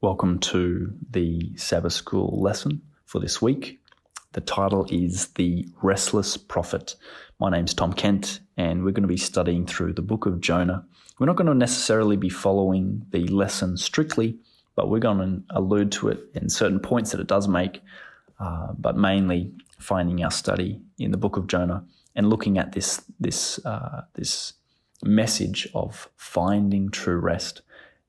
Welcome to the Sabbath School lesson for this week. The title is The Restless Prophet. My name's Tom Kent, and we're going to be studying through the book of Jonah. We're not going to necessarily be following the lesson strictly, but we're going to allude to it in certain points that it does make, uh, but mainly finding our study in the book of Jonah and looking at this this uh, this message of finding true rest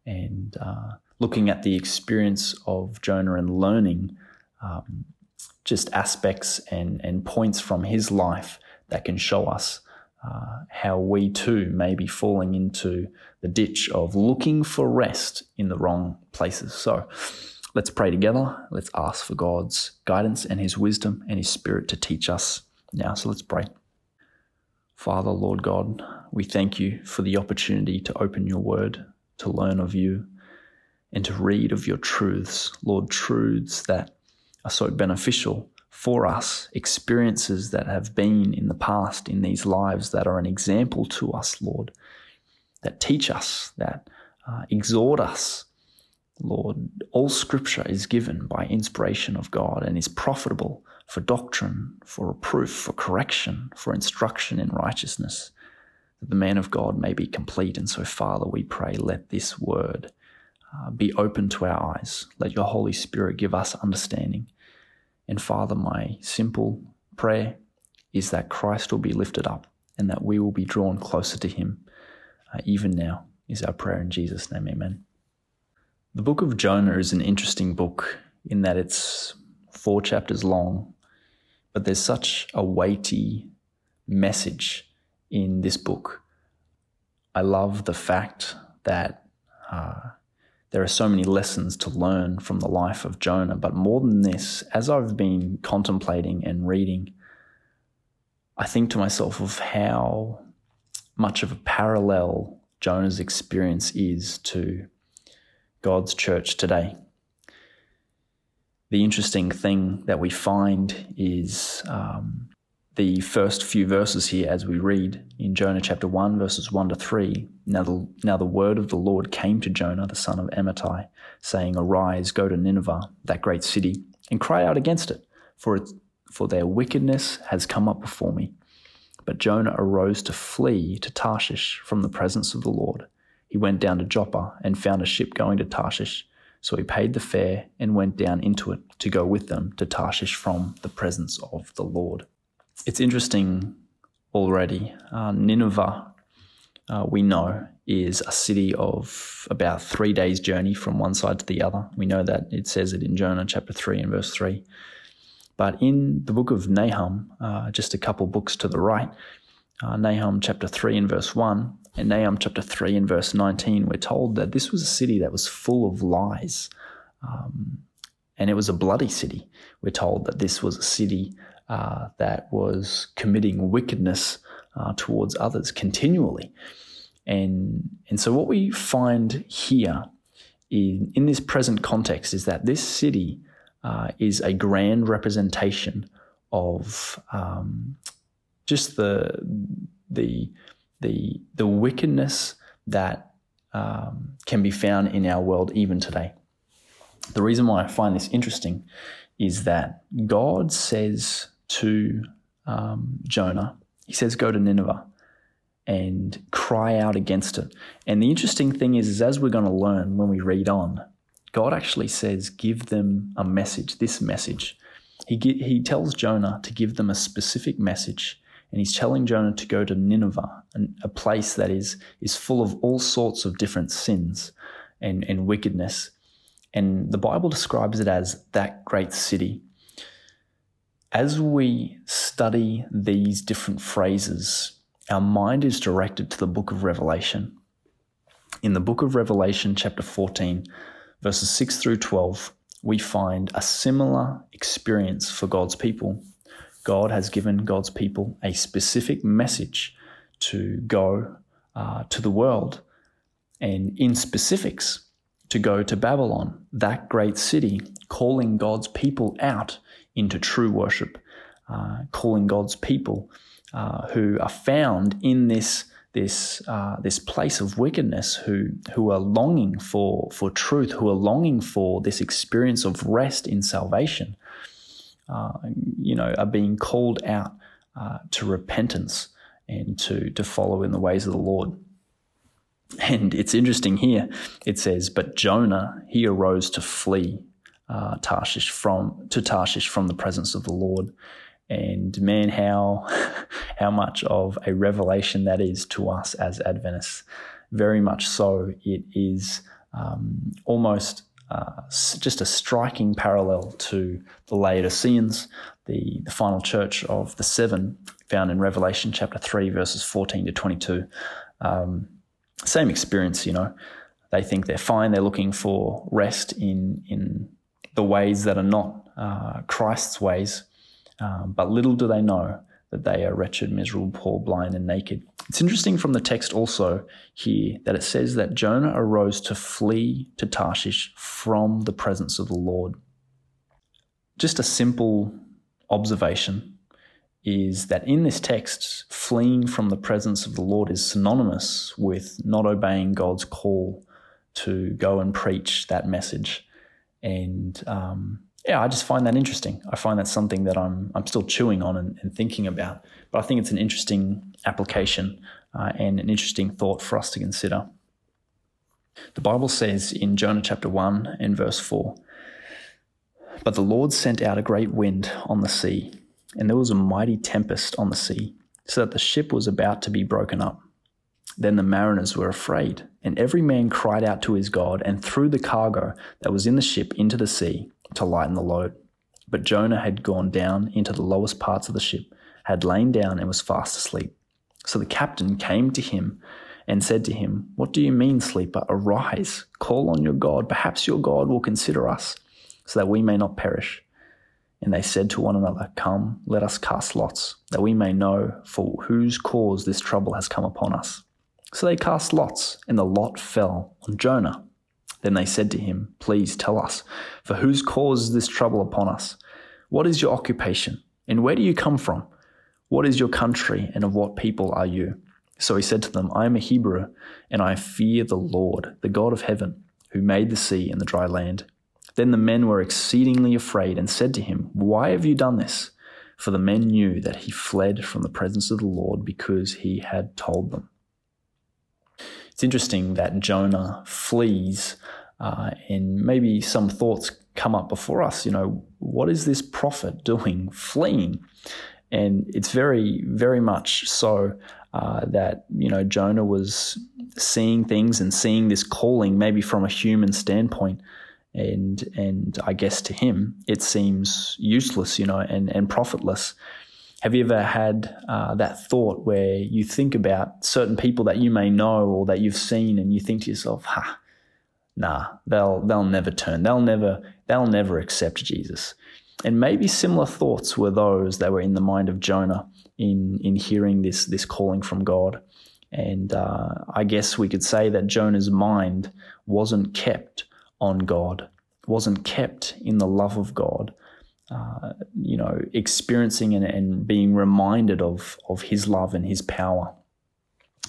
and uh, looking at the experience of Jonah and learning um, just aspects and, and points from his life that can show us uh, how we too may be falling into the ditch of looking for rest in the wrong places. So let's pray together. Let's ask for God's guidance and his wisdom and his spirit to teach us now. So let's pray. Father, Lord God, we thank you for the opportunity to open your word, to learn of you and to read of your truths, Lord, truths that are so beneficial for us, experiences that have been in the past in these lives that are an example to us, Lord, that teach us, that uh, exhort us. Lord, all scripture is given by inspiration of God and is profitable for doctrine, for reproof, for correction, for instruction in righteousness, that the man of God may be complete. And so, Father, we pray, let this word uh, be open to our eyes. Let your Holy Spirit give us understanding. And Father, my simple prayer is that Christ will be lifted up and that we will be drawn closer to him. Uh, even now is our prayer in Jesus' name. Amen. The book of Jonah is an interesting book in that it's four chapters long, but there's such a weighty message in this book. I love the fact that uh, there are so many lessons to learn from the life of Jonah. But more than this, as I've been contemplating and reading, I think to myself of how much of a parallel Jonah's experience is to God's church today. The interesting thing that we find is um, the first few verses here as we read in Jonah chapter 1, verses 1 to 3. Now the, now the word of the Lord came to Jonah, the son of Amittai, saying, Arise, go to Nineveh, that great city, and cry out against it, for, it, for their wickedness has come up before me. But Jonah arose to flee to Tarshish from the presence of the Lord. He went down to Joppa and found a ship going to Tarshish. So he paid the fare and went down into it to go with them to Tarshish from the presence of the Lord it's interesting already. Uh, Nineveh, uh, we know, is a city of about three days' journey from one side to the other. We know that it says it in Jonah chapter 3 and verse 3. But in the book of Nahum, uh, just a couple books to the right, uh, Nahum chapter 3 and verse 1, and Nahum chapter 3 and verse 19, we're told that this was a city that was full of lies. Um, and it was a bloody city. We're told that this was a city uh, that was committing wickedness uh, towards others continually. And, and so, what we find here in, in this present context is that this city uh, is a grand representation of um, just the, the, the, the wickedness that um, can be found in our world even today. The reason why I find this interesting is that God says to um, Jonah. He says, Go to Nineveh and cry out against it. And the interesting thing is, is as we're going to learn when we read on, God actually says, Give them a message, this message. He, he tells Jonah to give them a specific message. And he's telling Jonah to go to Nineveh, a place that is, is full of all sorts of different sins and, and wickedness. And the Bible describes it as that great city as we study these different phrases, our mind is directed to the book of Revelation. In the book of Revelation, chapter 14, verses 6 through 12, we find a similar experience for God's people. God has given God's people a specific message to go uh, to the world, and in specifics, to go to Babylon, that great city, calling God's people out into true worship, uh, calling God's people uh, who are found in this this uh, this place of wickedness who who are longing for for truth, who are longing for this experience of rest in salvation, uh, you know, are being called out uh, to repentance and to to follow in the ways of the Lord. And it's interesting here. It says, "But Jonah he arose to flee uh, Tarshish from to Tarshish from the presence of the Lord." And man, how how much of a revelation that is to us as Adventists. Very much so. It is um, almost uh, just a striking parallel to the Laodiceans, the, the final church of the seven, found in Revelation chapter 3, verses 14 to 22. Um, same experience, you know. They think they're fine. They're looking for rest in, in the ways that are not uh, Christ's ways. Um, but little do they know that they are wretched, miserable, poor, blind, and naked. It's interesting from the text also here that it says that Jonah arose to flee to Tarshish from the presence of the Lord. Just a simple observation is that in this text, fleeing from the presence of the Lord is synonymous with not obeying God's call to go and preach that message. And um, yeah, I just find that interesting. I find that something that I'm I'm still chewing on and, and thinking about. But I think it's an interesting application uh, and an interesting thought for us to consider. The Bible says in Jonah chapter one and verse four, but the Lord sent out a great wind on the sea, and there was a mighty tempest on the sea, so that the ship was about to be broken up. Then the mariners were afraid, and every man cried out to his God, and threw the cargo that was in the ship into the sea to lighten the load. But Jonah had gone down into the lowest parts of the ship, had lain down, and was fast asleep. So the captain came to him and said to him, What do you mean, sleeper? Arise, call on your God. Perhaps your God will consider us, so that we may not perish. And they said to one another, Come, let us cast lots, that we may know for whose cause this trouble has come upon us. So they cast lots, and the lot fell on Jonah. Then they said to him, Please tell us, for whose cause is this trouble upon us? What is your occupation? And where do you come from? What is your country, and of what people are you? So he said to them, I am a Hebrew, and I fear the Lord, the God of heaven, who made the sea and the dry land. Then the men were exceedingly afraid and said to him, Why have you done this? For the men knew that he fled from the presence of the Lord because he had told them. It's interesting that Jonah flees, uh, and maybe some thoughts come up before us. You know, what is this prophet doing, fleeing? And it's very, very much so uh, that you know Jonah was seeing things and seeing this calling, maybe from a human standpoint, and and I guess to him it seems useless, you know, and and profitless. Have you ever had uh, that thought where you think about certain people that you may know or that you've seen, and you think to yourself, "Ha, nah, they'll they'll never turn. They'll never they'll never accept Jesus." And maybe similar thoughts were those that were in the mind of Jonah in in hearing this this calling from God. And uh, I guess we could say that Jonah's mind wasn't kept on God, wasn't kept in the love of God, uh, you know, experiencing and, and being reminded of, of his love and his power.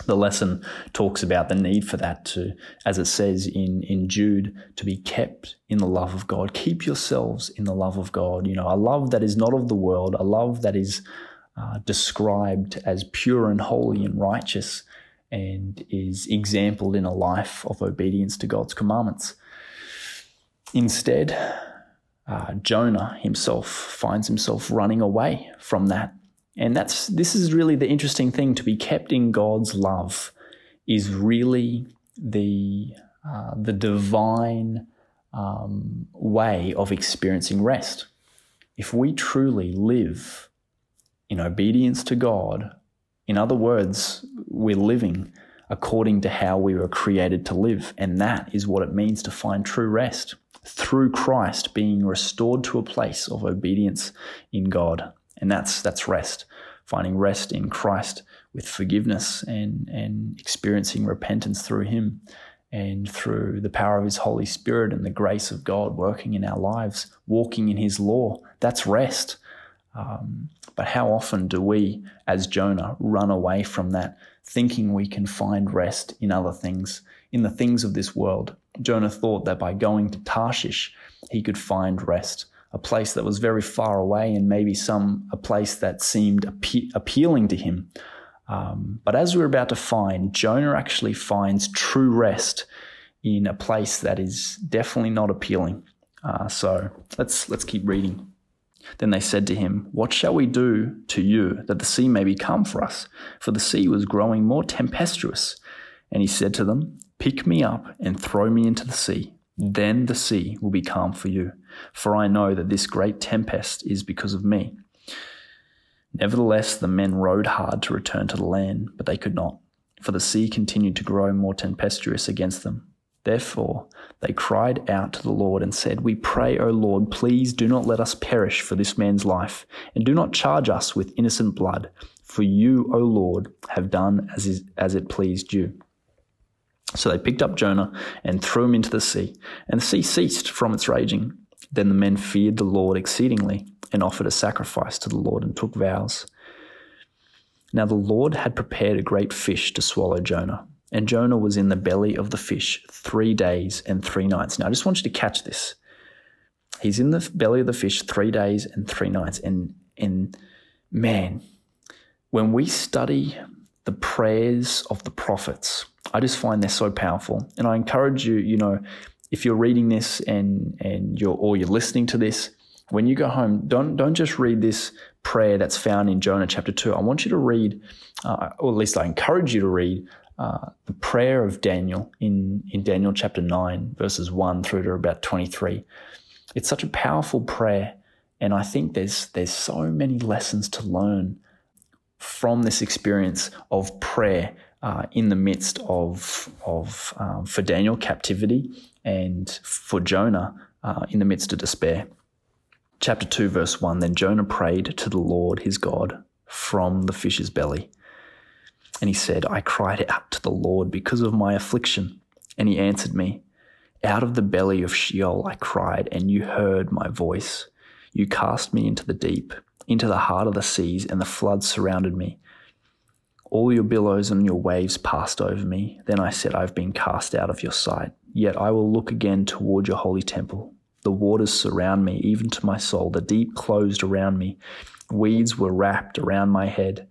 The lesson talks about the need for that to, as it says in, in Jude, to be kept in the love of God. Keep yourselves in the love of God. You know, a love that is not of the world, a love that is uh, described as pure and holy and righteous and is exampled in a life of obedience to God's commandments. Instead, uh, Jonah himself finds himself running away from that. And that's this is really the interesting thing to be kept in God's love is really the uh, the divine um, way of experiencing rest. If we truly live in obedience to God, in other words, we're living according to how we were created to live, and that is what it means to find true rest through Christ being restored to a place of obedience in God. And that's that's rest, finding rest in Christ with forgiveness and, and experiencing repentance through Him and through the power of His Holy Spirit and the grace of God working in our lives, walking in His law. That's rest. Um, but how often do we, as Jonah, run away from that, thinking we can find rest in other things, in the things of this world? Jonah thought that by going to Tarshish, he could find rest, a place that was very far away and maybe some a place that seemed appe- appealing to him. Um, but as we're about to find, Jonah actually finds true rest in a place that is definitely not appealing. Uh, so let's let's keep reading. Then they said to him, What shall we do to you that the sea may be calm for us? For the sea was growing more tempestuous. And he said to them, Pick me up and throw me into the sea. Then the sea will be calm for you. For I know that this great tempest is because of me. Nevertheless, the men rowed hard to return to the land, but they could not, for the sea continued to grow more tempestuous against them. Therefore, they cried out to the Lord and said, We pray, O Lord, please do not let us perish for this man's life, and do not charge us with innocent blood, for you, O Lord, have done as, is, as it pleased you. So they picked up Jonah and threw him into the sea, and the sea ceased from its raging. Then the men feared the Lord exceedingly, and offered a sacrifice to the Lord and took vows. Now the Lord had prepared a great fish to swallow Jonah and Jonah was in the belly of the fish three days and three nights. Now, I just want you to catch this. He's in the belly of the fish three days and three nights. And, and man, when we study the prayers of the prophets, I just find they're so powerful. And I encourage you, you know, if you're reading this and, and you're, or you're listening to this, when you go home, don't, don't just read this prayer that's found in Jonah chapter 2. I want you to read, uh, or at least I encourage you to read uh, the prayer of Daniel in, in Daniel chapter 9, verses 1 through to about 23. It's such a powerful prayer, and I think there's, there's so many lessons to learn from this experience of prayer uh, in the midst of, of um, for Daniel, captivity, and for Jonah uh, in the midst of despair. Chapter 2, verse 1 Then Jonah prayed to the Lord his God from the fish's belly. And he said, I cried out to the Lord because of my affliction. And he answered me, Out of the belly of Sheol I cried, and you heard my voice. You cast me into the deep, into the heart of the seas, and the floods surrounded me. All your billows and your waves passed over me. Then I said, I've been cast out of your sight. Yet I will look again toward your holy temple. The waters surround me, even to my soul. The deep closed around me. Weeds were wrapped around my head.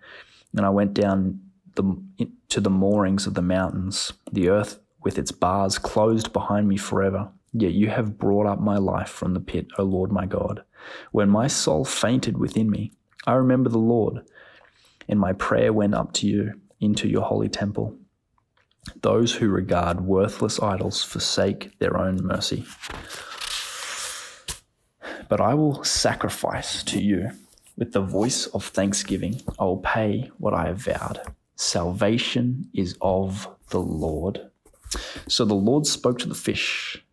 And I went down the, to the moorings of the mountains. The earth with its bars closed behind me forever. Yet you have brought up my life from the pit, O Lord my God. When my soul fainted within me, I remember the Lord, and my prayer went up to you into your holy temple. Those who regard worthless idols forsake their own mercy. But I will sacrifice to you with the voice of thanksgiving. I will pay what I have vowed. Salvation is of the Lord. So the Lord spoke to the fish,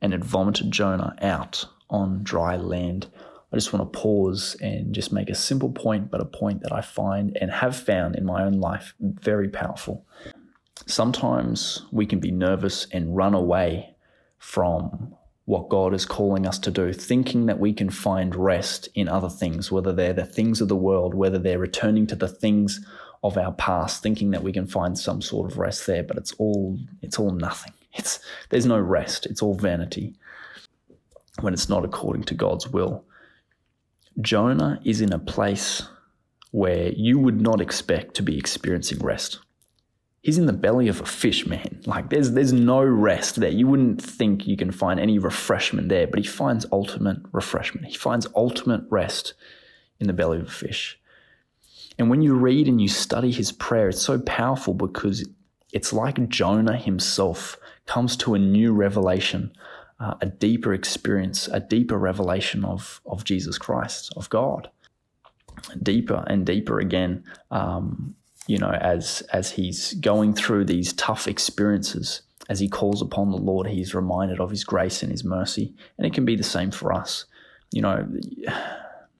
and it vomited Jonah out on dry land. I just want to pause and just make a simple point, but a point that I find and have found in my own life very powerful. Sometimes we can be nervous and run away from what God is calling us to do, thinking that we can find rest in other things, whether they're the things of the world, whether they're returning to the things of our past, thinking that we can find some sort of rest there, but it's all it's all nothing. It's there's no rest. It's all vanity when it's not according to God's will. Jonah is in a place where you would not expect to be experiencing rest. He's in the belly of a fish, man. Like there's there's no rest there. You wouldn't think you can find any refreshment there, but he finds ultimate refreshment. He finds ultimate rest in the belly of a fish. And when you read and you study his prayer, it's so powerful because it's like Jonah himself comes to a new revelation, uh, a deeper experience, a deeper revelation of, of Jesus Christ, of God. Deeper and deeper again, um, you know, as, as he's going through these tough experiences, as he calls upon the Lord, he's reminded of his grace and his mercy. And it can be the same for us. You know,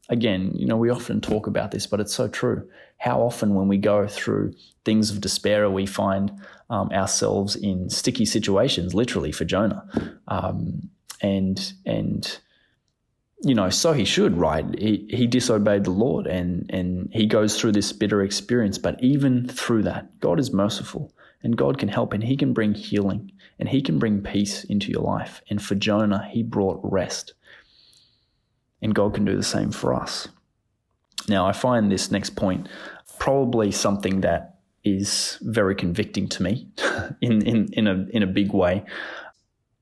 again, you know, we often talk about this, but it's so true. How often, when we go through things of despair, we find um, ourselves in sticky situations, literally for Jonah, um, and and you know, so he should, right? He, he disobeyed the Lord and, and he goes through this bitter experience. But even through that, God is merciful and God can help and he can bring healing and he can bring peace into your life. And for Jonah, he brought rest. And God can do the same for us. Now, I find this next point probably something that is very convicting to me in, in, in, a, in a big way.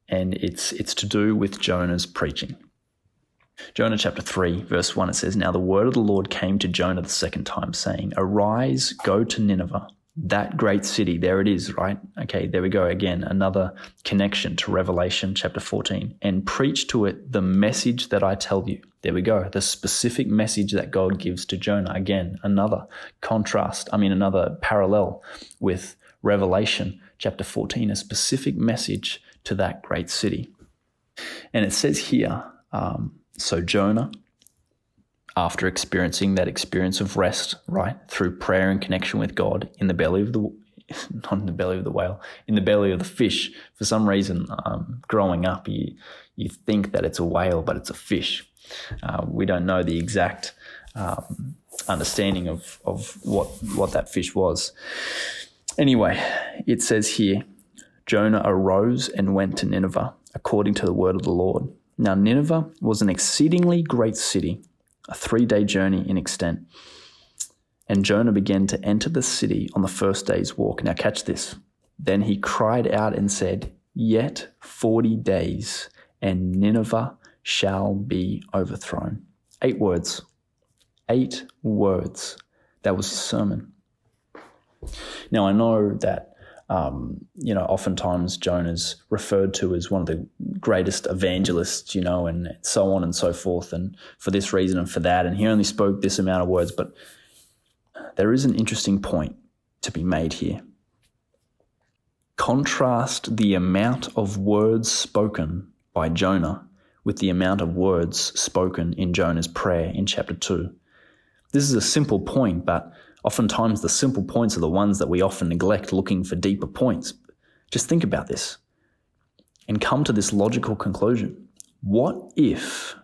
And it's, it's to do with Jonah's preaching. Jonah chapter 3, verse 1, it says, Now the word of the Lord came to Jonah the second time, saying, Arise, go to Nineveh, that great city. There it is, right? Okay, there we go again. Another connection to Revelation chapter 14. And preach to it the message that I tell you. There we go. The specific message that God gives to Jonah. Again, another contrast, I mean, another parallel with Revelation chapter 14, a specific message to that great city. And it says here, um, so Jonah, after experiencing that experience of rest, right, through prayer and connection with God in the belly of the not in the belly of the whale, in the belly of the fish. For some reason, um, growing up, you you think that it's a whale, but it's a fish. Uh, we don't know the exact um, understanding of of what what that fish was. Anyway, it says here, Jonah arose and went to Nineveh according to the word of the Lord. Now, Nineveh was an exceedingly great city, a three day journey in extent. And Jonah began to enter the city on the first day's walk. Now, catch this. Then he cried out and said, Yet 40 days, and Nineveh shall be overthrown. Eight words. Eight words. That was a sermon. Now, I know that um, you know, oftentimes Jonah's referred to as one of the greatest evangelists, you know, and so on and so forth, and for this reason and for that. And he only spoke this amount of words, but there is an interesting point to be made here. Contrast the amount of words spoken by Jonah with the amount of words spoken in Jonah's prayer in chapter 2. This is a simple point, but Oftentimes, the simple points are the ones that we often neglect looking for deeper points. Just think about this and come to this logical conclusion. What if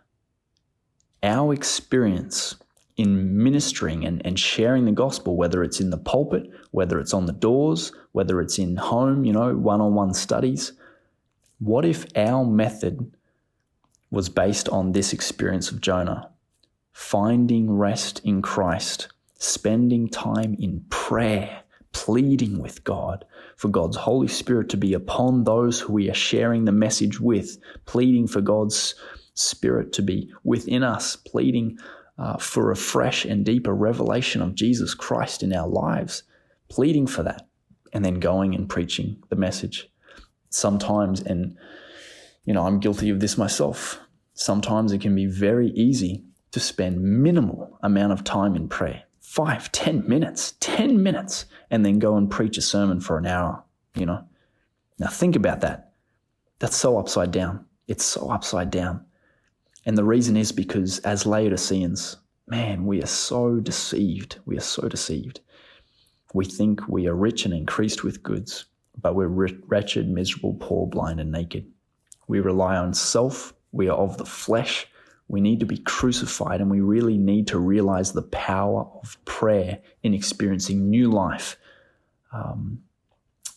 our experience in ministering and, and sharing the gospel, whether it's in the pulpit, whether it's on the doors, whether it's in home, you know, one on one studies, what if our method was based on this experience of Jonah? Finding rest in Christ spending time in prayer, pleading with God for God's Holy Spirit to be upon those who we are sharing the message with, pleading for God's Spirit to be within us, pleading uh, for a fresh and deeper revelation of Jesus Christ in our lives, pleading for that, and then going and preaching the message. Sometimes, and you know, I'm guilty of this myself. Sometimes it can be very easy to spend minimal amount of time in prayer five, ten minutes, 10 minutes, and then go and preach a sermon for an hour, you know? Now think about that. That's so upside down. It's so upside down. And the reason is because as Laodiceans, man, we are so deceived. We are so deceived. We think we are rich and increased with goods, but we're wretched, miserable, poor, blind, and naked. We rely on self. We are of the flesh. We need to be crucified and we really need to realize the power of prayer in experiencing new life. Um,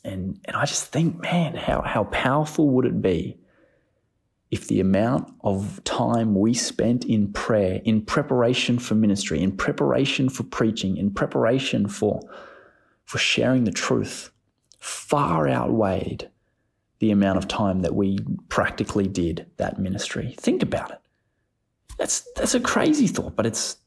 and, and I just think, man, how, how powerful would it be if the amount of time we spent in prayer, in preparation for ministry, in preparation for preaching, in preparation for, for sharing the truth, far outweighed the amount of time that we practically did that ministry. Think about it. That's that's a crazy thought, but it's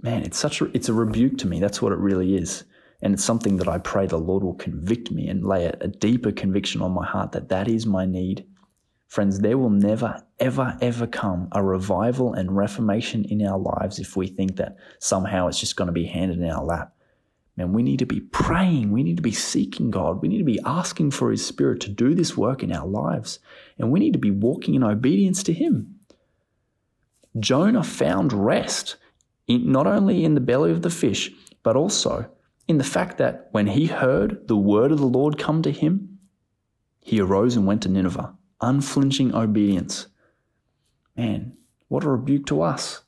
man, it's such a it's a rebuke to me. That's what it really is. And it's something that I pray the Lord will convict me and lay a, a deeper conviction on my heart that that is my need. Friends, there will never, ever, ever come a revival and reformation in our lives if we think that somehow it's just going to be handed in our lap. Man, we need to be praying. We need to be seeking God. We need to be asking for His Spirit to do this work in our lives. And we need to be walking in obedience to Him. Jonah found rest in, not only in the belly of the fish, but also in the fact that when he heard the word of the Lord come to him, he arose and went to Nineveh, unflinching obedience. Man, What a rebuke to us.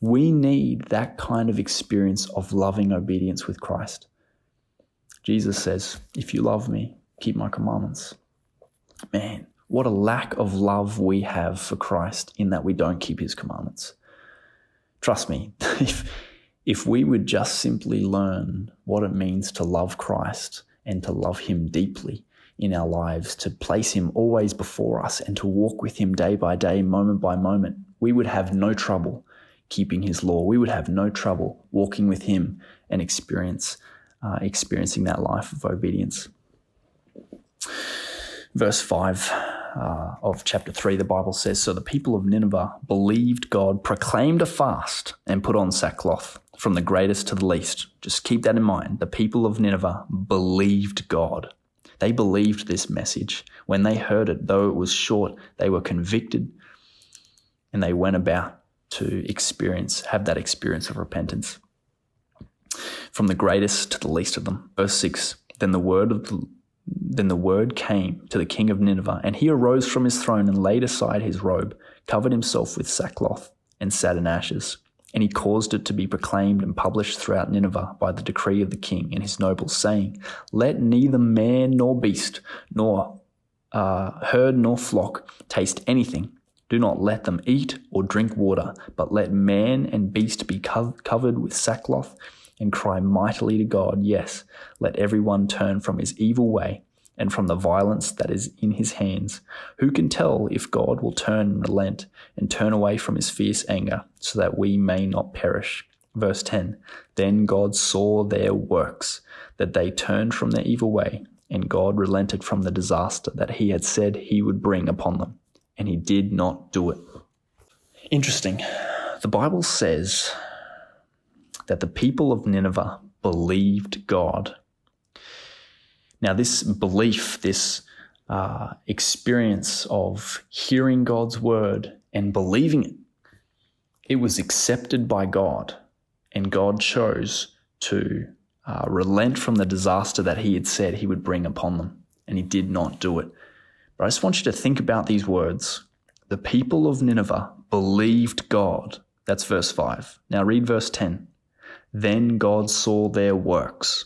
We need that kind of experience of loving obedience with Christ. Jesus says, If you love me, keep my commandments. Man, what a lack of love we have for Christ in that we don't keep his commandments. Trust me, if, if we would just simply learn what it means to love Christ and to love him deeply in our lives, to place him always before us and to walk with him day by day, moment by moment, we would have no trouble keeping his law. We would have no trouble walking with him and experience uh, experiencing that life of obedience. Verse 5 uh, of chapter 3, the Bible says So the people of Nineveh believed God, proclaimed a fast, and put on sackcloth from the greatest to the least. Just keep that in mind. The people of Nineveh believed God. They believed this message. When they heard it, though it was short, they were convicted and they went about to experience, have that experience of repentance. From the greatest to the least of them. Verse 6 Then the word of the then the word came to the king of Nineveh, and he arose from his throne and laid aside his robe, covered himself with sackcloth, and sat in ashes. And he caused it to be proclaimed and published throughout Nineveh by the decree of the king and his nobles, saying, Let neither man nor beast, nor uh, herd nor flock taste anything. Do not let them eat or drink water, but let man and beast be co- covered with sackcloth and cry mightily to God. Yes, let everyone turn from his evil way and from the violence that is in his hands. Who can tell if God will turn and relent and turn away from his fierce anger so that we may not perish? Verse 10 Then God saw their works, that they turned from their evil way, and God relented from the disaster that he had said he would bring upon them and he did not do it. Interesting. The Bible says that the people of Nineveh believed God. Now, this belief, this uh, experience of hearing God's word and believing it, it was accepted by God, and God chose to uh, relent from the disaster that He had said He would bring upon them, and He did not do it. But I just want you to think about these words. The people of Nineveh believed God. That's verse 5. Now read verse 10. Then God saw their works.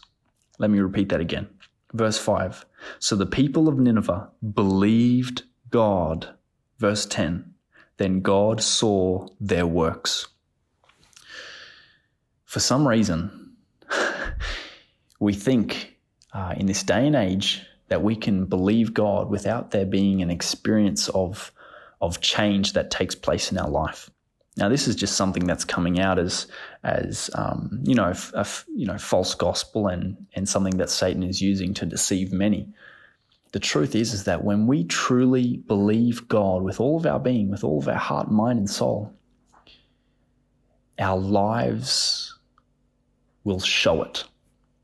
Let me repeat that again. Verse 5. So the people of Nineveh believed God. Verse 10. Then God saw their works. For some reason, we think uh, in this day and age that we can believe God without there being an experience of, of change that takes place in our life. Now, this is just something that's coming out as, as um, you know, a, you know, false gospel and, and something that Satan is using to deceive many. The truth is, is that when we truly believe God with all of our being, with all of our heart, mind, and soul, our lives will show it.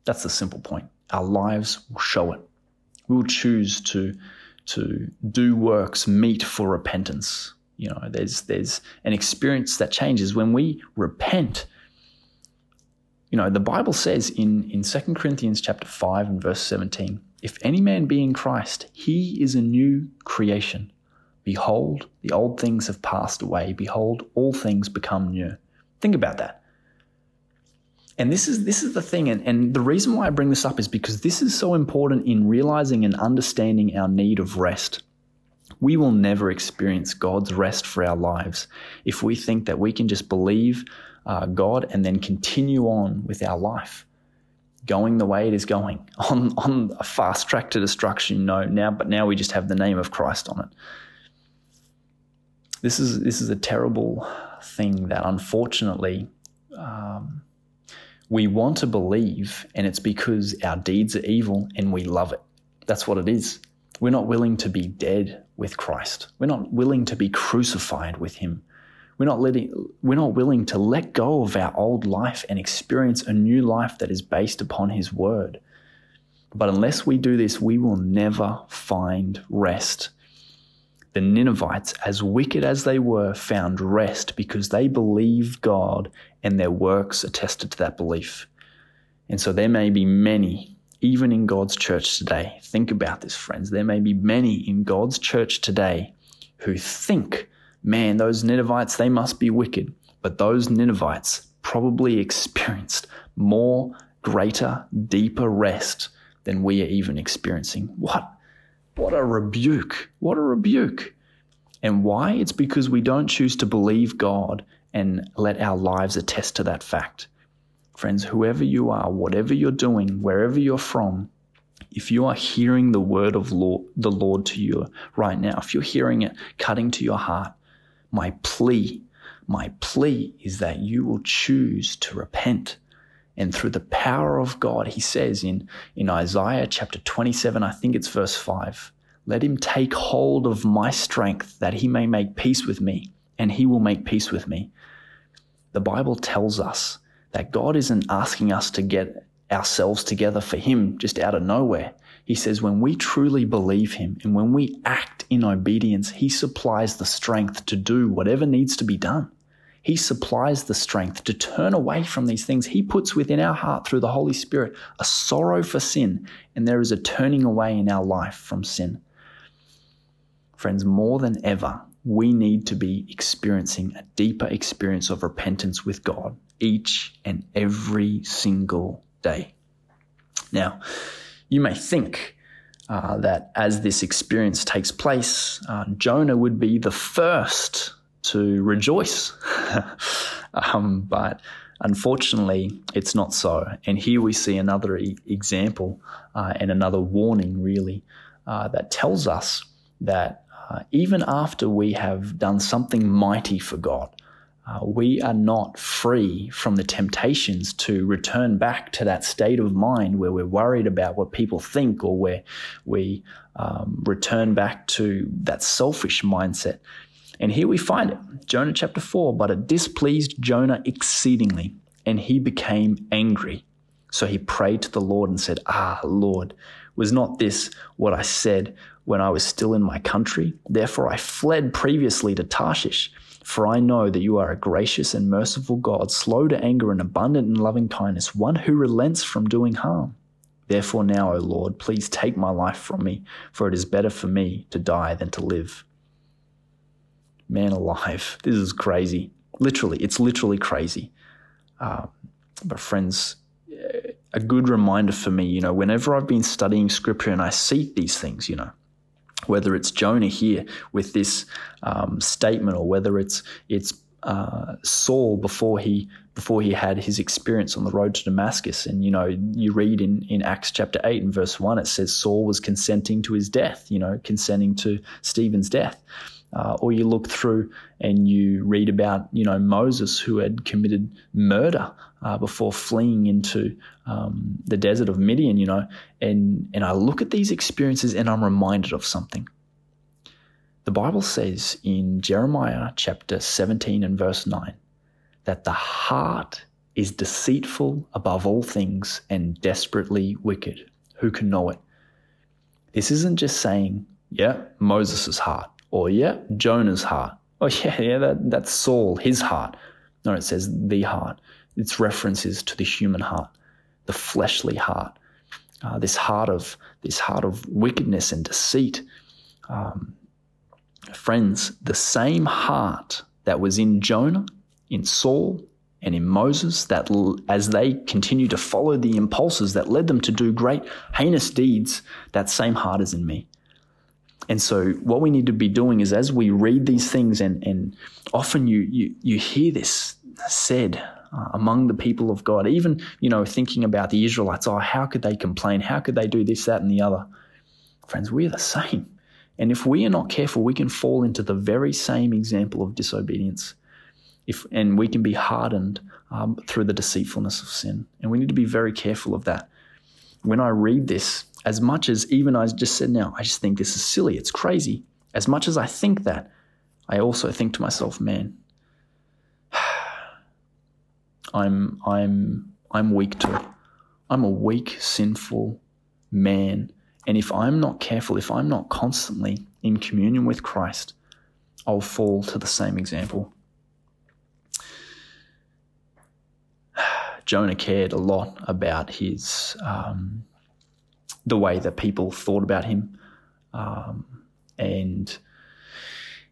That's the simple point. Our lives will show it will choose to to do works meet for repentance. You know, there's there's an experience that changes when we repent. You know, the Bible says in in 2 Corinthians chapter 5 and verse 17, if any man be in Christ, he is a new creation. Behold, the old things have passed away. Behold, all things become new. Think about that. And this is this is the thing, and, and the reason why I bring this up is because this is so important in realizing and understanding our need of rest. We will never experience God's rest for our lives if we think that we can just believe uh, God and then continue on with our life, going the way it is going on on a fast track to destruction. No, now but now we just have the name of Christ on it. This is this is a terrible thing that unfortunately. Um, we want to believe, and it's because our deeds are evil and we love it. That's what it is. We're not willing to be dead with Christ. We're not willing to be crucified with Him. We're not, letting, we're not willing to let go of our old life and experience a new life that is based upon His Word. But unless we do this, we will never find rest. The Ninevites, as wicked as they were, found rest because they believed God and their works attested to that belief. And so there may be many, even in God's church today. Think about this, friends. There may be many in God's church today who think man, those Ninevites, they must be wicked. But those Ninevites probably experienced more, greater, deeper rest than we are even experiencing. What? What a rebuke. What a rebuke. And why? It's because we don't choose to believe God and let our lives attest to that fact. Friends, whoever you are, whatever you're doing, wherever you're from, if you are hearing the word of Lord, the Lord to you right now, if you're hearing it cutting to your heart, my plea, my plea is that you will choose to repent. And through the power of God, he says in, in Isaiah chapter 27, I think it's verse 5, let him take hold of my strength that he may make peace with me, and he will make peace with me. The Bible tells us that God isn't asking us to get ourselves together for him just out of nowhere. He says when we truly believe him and when we act in obedience, he supplies the strength to do whatever needs to be done. He supplies the strength to turn away from these things. He puts within our heart through the Holy Spirit a sorrow for sin, and there is a turning away in our life from sin. Friends, more than ever, we need to be experiencing a deeper experience of repentance with God each and every single day. Now, you may think uh, that as this experience takes place, uh, Jonah would be the first to rejoice. um, but unfortunately, it's not so. And here we see another e- example uh, and another warning, really, uh, that tells us that uh, even after we have done something mighty for God, uh, we are not free from the temptations to return back to that state of mind where we're worried about what people think or where we um, return back to that selfish mindset. And here we find it Jonah chapter 4 but it displeased Jonah exceedingly, and he became angry. So he prayed to the Lord and said, Ah, Lord, was not this what I said when I was still in my country? Therefore I fled previously to Tarshish. For I know that you are a gracious and merciful God, slow to anger and abundant in loving kindness, one who relents from doing harm. Therefore, now, O Lord, please take my life from me, for it is better for me to die than to live. Man alive, this is crazy. Literally, it's literally crazy. Uh, but, friends, a good reminder for me, you know, whenever I've been studying scripture and I see these things, you know, whether it's Jonah here with this um, statement or whether it's it's uh, Saul before he before he had his experience on the road to Damascus. And you know, you read in, in Acts chapter eight and verse one, it says Saul was consenting to his death, you know, consenting to Stephen's death. Uh, or you look through and you read about, you know, Moses who had committed murder uh, before fleeing into um, the desert of Midian, you know, and and I look at these experiences and I'm reminded of something. The Bible says in Jeremiah chapter 17 and verse 9 that the heart is deceitful above all things and desperately wicked. Who can know it? This isn't just saying, yeah, Moses' heart or yeah, Jonah's heart. Oh yeah, yeah, that, that's Saul, his heart. No, it says the heart. Its references to the human heart, the fleshly heart, uh, this heart of this heart of wickedness and deceit. Um, friends, the same heart that was in Jonah, in Saul, and in Moses, that as they continue to follow the impulses that led them to do great heinous deeds, that same heart is in me. And so what we need to be doing is as we read these things and, and often you, you, you hear this said uh, among the people of God, even, you know, thinking about the Israelites, oh, how could they complain? How could they do this, that, and the other? Friends, we're the same. And if we are not careful, we can fall into the very same example of disobedience. If, and we can be hardened um, through the deceitfulness of sin. And we need to be very careful of that. When I read this, as much as even I just said now, I just think this is silly, it's crazy. As much as I think that, I also think to myself, man, I'm I'm I'm weak too. I'm a weak, sinful man. And if I'm not careful, if I'm not constantly in communion with Christ, I'll fall to the same example. Jonah cared a lot about his um, the way that people thought about him. Um, and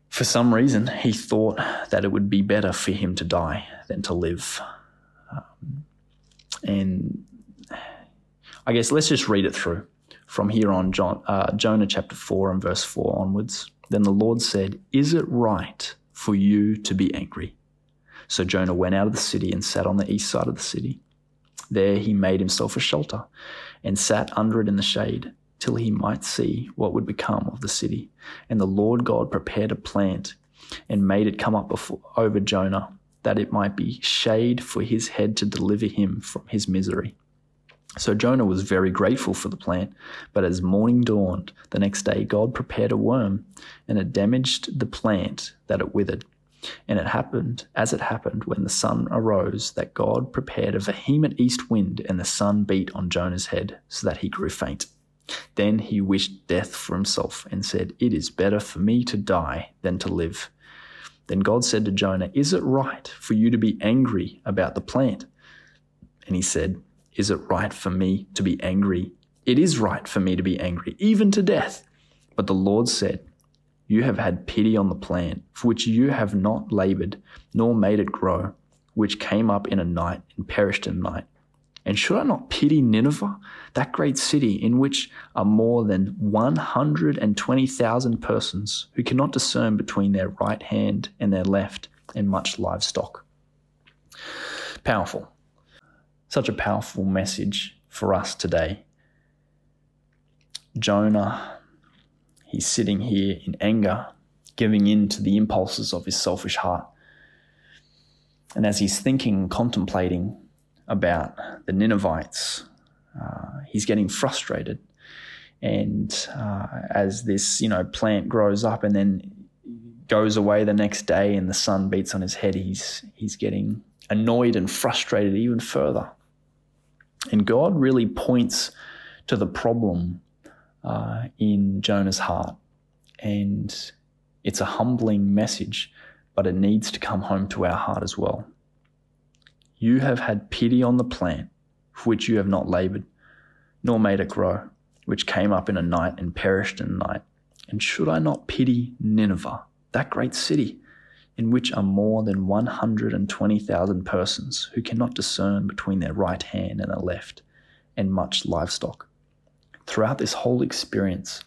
For some reason, he thought that it would be better for him to die than to live. Um, and I guess let's just read it through from here on, John, uh, Jonah chapter 4 and verse 4 onwards. Then the Lord said, Is it right for you to be angry? So Jonah went out of the city and sat on the east side of the city. There he made himself a shelter and sat under it in the shade till he might see what would become of the city. And the Lord God prepared a plant and made it come up before, over Jonah, that it might be shade for his head to deliver him from his misery. So Jonah was very grateful for the plant, but as morning dawned the next day, God prepared a worm, and it damaged the plant that it withered. And it happened, as it happened when the sun arose, that God prepared a vehement east wind, and the sun beat on Jonah's head, so that he grew faint. Then he wished death for himself, and said, It is better for me to die than to live. Then God said to Jonah, Is it right for you to be angry about the plant? And he said, Is it right for me to be angry? It is right for me to be angry, even to death. But the Lord said, you have had pity on the plant, for which you have not labored, nor made it grow, which came up in a night and perished in a night. And should I not pity Nineveh, that great city in which are more than 120,000 persons who cannot discern between their right hand and their left, and much livestock? Powerful. Such a powerful message for us today. Jonah He's sitting here in anger, giving in to the impulses of his selfish heart. And as he's thinking, contemplating about the Ninevites, uh, he's getting frustrated. And uh, as this, you know, plant grows up and then goes away the next day, and the sun beats on his head, he's he's getting annoyed and frustrated even further. And God really points to the problem uh, in Jonah's heart. And it's a humbling message, but it needs to come home to our heart as well. You have had pity on the plant for which you have not labored, nor made it grow, which came up in a night and perished in a night. And should I not pity Nineveh, that great city, in which are more than 120,000 persons who cannot discern between their right hand and their left, and much livestock? Throughout this whole experience,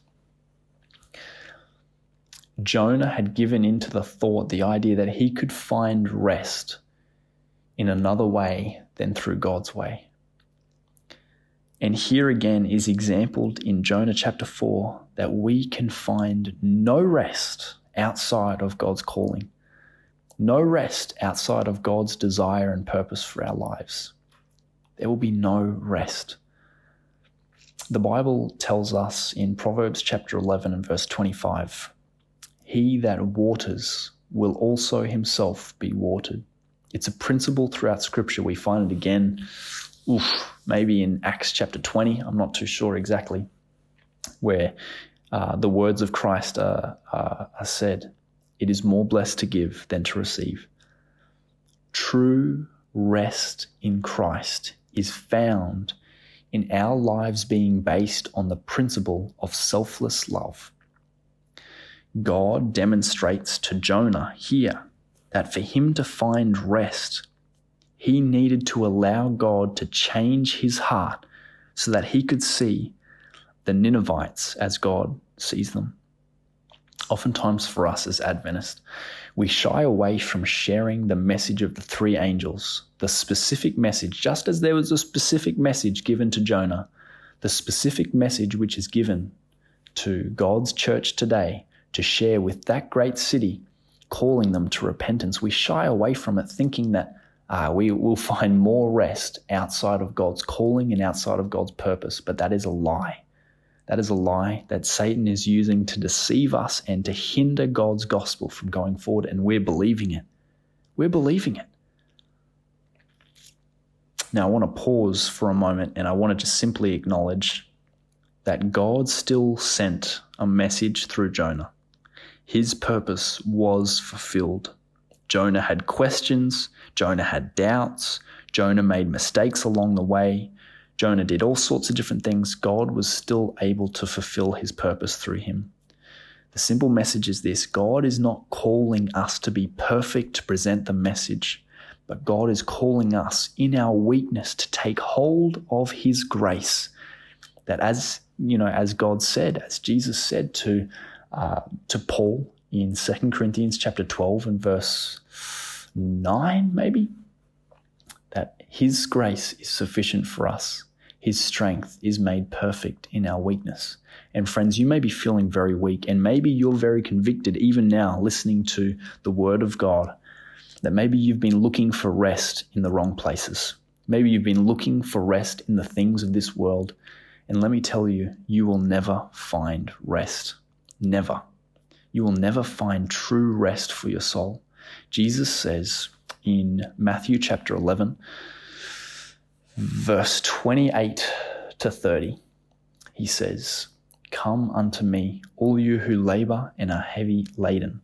Jonah had given into the thought, the idea that he could find rest in another way than through God's way. And here again is exampled in Jonah chapter 4 that we can find no rest outside of God's calling, no rest outside of God's desire and purpose for our lives. There will be no rest. The Bible tells us in Proverbs chapter 11 and verse 25 He that waters will also himself be watered. It's a principle throughout Scripture. We find it again, oof, maybe in Acts chapter 20, I'm not too sure exactly, where uh, the words of Christ are, are, are said It is more blessed to give than to receive. True rest in Christ is found in our lives being based on the principle of selfless love. God demonstrates to Jonah here that for him to find rest, he needed to allow God to change his heart so that he could see the Ninevites as God sees them. Oftentimes, for us as Adventists, we shy away from sharing the message of the three angels, the specific message, just as there was a specific message given to Jonah, the specific message which is given to God's church today to share with that great city, calling them to repentance. We shy away from it thinking that uh, we will find more rest outside of God's calling and outside of God's purpose, but that is a lie. That is a lie that Satan is using to deceive us and to hinder God's gospel from going forward, and we're believing it. We're believing it. Now, I want to pause for a moment and I want to just simply acknowledge that God still sent a message through Jonah. His purpose was fulfilled. Jonah had questions, Jonah had doubts, Jonah made mistakes along the way, Jonah did all sorts of different things, God was still able to fulfill his purpose through him. The simple message is this God is not calling us to be perfect to present the message, but God is calling us in our weakness to take hold of His grace. That as you know, as God said, as Jesus said to uh, to Paul in 2 Corinthians chapter 12 and verse 9, maybe, that His grace is sufficient for us. His strength is made perfect in our weakness. And friends, you may be feeling very weak, and maybe you're very convicted even now listening to the Word of God that maybe you've been looking for rest in the wrong places. Maybe you've been looking for rest in the things of this world. And let me tell you, you will never find rest. Never. You will never find true rest for your soul. Jesus says in Matthew chapter 11, verse 28 to 30, he says, Come unto me, all you who labor and are heavy laden,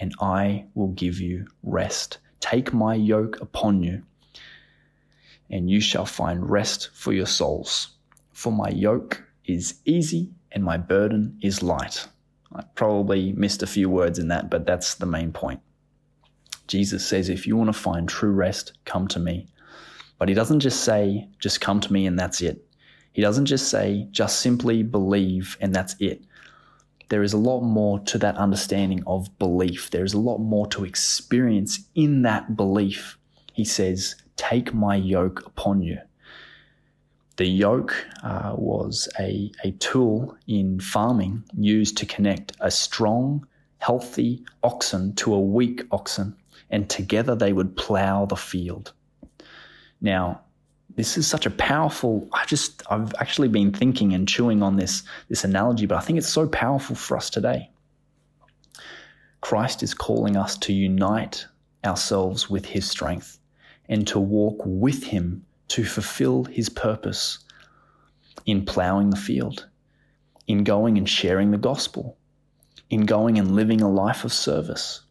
and I will give you rest. Take my yoke upon you, and you shall find rest for your souls. For my yoke is easy and my burden is light. I probably missed a few words in that, but that's the main point. Jesus says, if you want to find true rest, come to me. But he doesn't just say, just come to me and that's it. He doesn't just say, just simply believe and that's it. There is a lot more to that understanding of belief. There is a lot more to experience in that belief. He says, Take my yoke upon you. The yoke uh, was a, a tool in farming used to connect a strong, healthy oxen to a weak oxen, and together they would plow the field. Now, this is such a powerful i just i've actually been thinking and chewing on this this analogy but i think it's so powerful for us today. Christ is calling us to unite ourselves with his strength and to walk with him to fulfill his purpose in plowing the field in going and sharing the gospel in going and living a life of service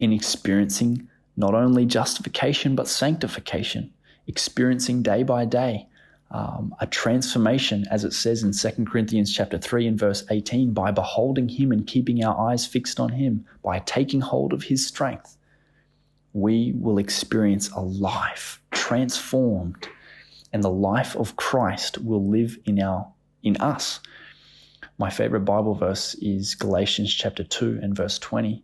in experiencing not only justification but sanctification experiencing day by day um, a transformation, as it says in 2 Corinthians chapter 3 and verse 18, by beholding him and keeping our eyes fixed on him, by taking hold of his strength, we will experience a life transformed, and the life of Christ will live in our in us. My favorite Bible verse is Galatians chapter 2 and verse 20.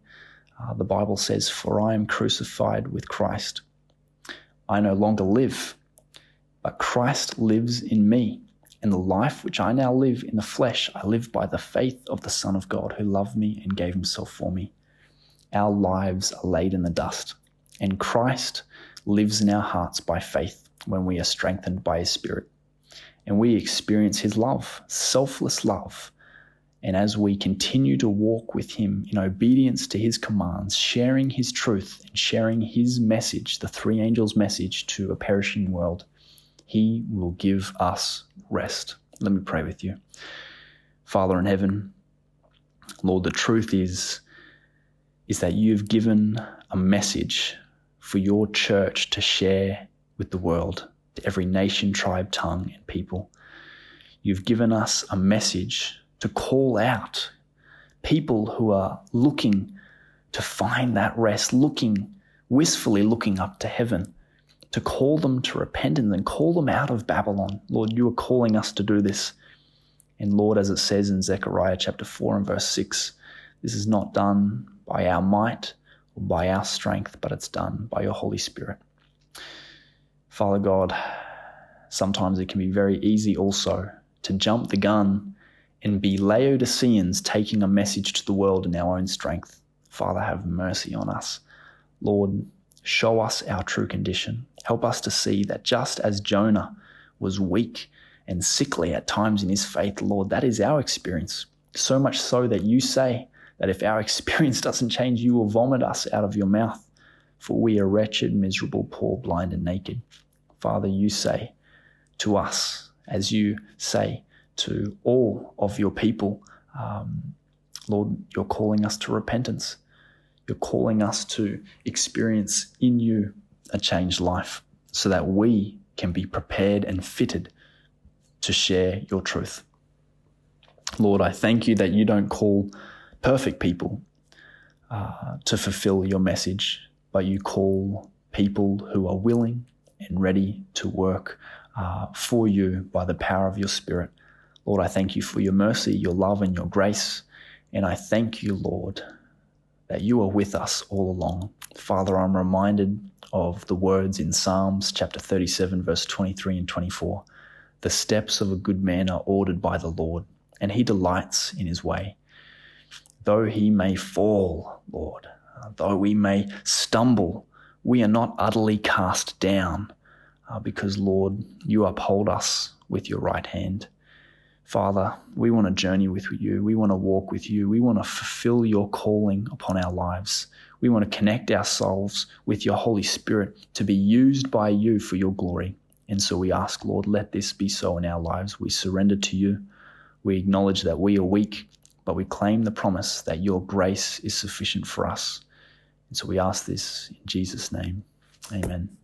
Uh, the Bible says, For I am crucified with Christ. I no longer live, but Christ lives in me. And the life which I now live in the flesh, I live by the faith of the Son of God who loved me and gave himself for me. Our lives are laid in the dust, and Christ lives in our hearts by faith when we are strengthened by his Spirit. And we experience his love, selfless love, and as we continue to walk with Him in obedience to His commands, sharing His truth and sharing His message, the three angels' message to a perishing world, He will give us rest. Let me pray with you. Father in heaven, Lord, the truth is, is that you've given a message for your church to share with the world, to every nation, tribe, tongue, and people. You've given us a message to call out people who are looking to find that rest, looking, wistfully looking up to heaven, to call them to repentance and call them out of Babylon. Lord, you are calling us to do this. And Lord, as it says in Zechariah chapter 4 and verse 6, this is not done by our might or by our strength, but it's done by your Holy Spirit. Father God, sometimes it can be very easy also to jump the gun and be Laodiceans taking a message to the world in our own strength. Father, have mercy on us. Lord, show us our true condition. Help us to see that just as Jonah was weak and sickly at times in his faith, Lord, that is our experience. So much so that you say that if our experience doesn't change, you will vomit us out of your mouth. For we are wretched, miserable, poor, blind, and naked. Father, you say to us, as you say, to all of your people. Um, Lord, you're calling us to repentance. You're calling us to experience in you a changed life so that we can be prepared and fitted to share your truth. Lord, I thank you that you don't call perfect people uh, to fulfill your message, but you call people who are willing and ready to work uh, for you by the power of your Spirit. Lord, I thank you for your mercy, your love, and your grace. And I thank you, Lord, that you are with us all along. Father, I'm reminded of the words in Psalms chapter 37, verse 23 and 24. The steps of a good man are ordered by the Lord, and he delights in his way. Though he may fall, Lord, though we may stumble, we are not utterly cast down, uh, because, Lord, you uphold us with your right hand. Father, we want to journey with you. We want to walk with you. We want to fulfill your calling upon our lives. We want to connect ourselves with your Holy Spirit to be used by you for your glory. And so we ask, Lord, let this be so in our lives. We surrender to you. We acknowledge that we are weak, but we claim the promise that your grace is sufficient for us. And so we ask this in Jesus' name. Amen.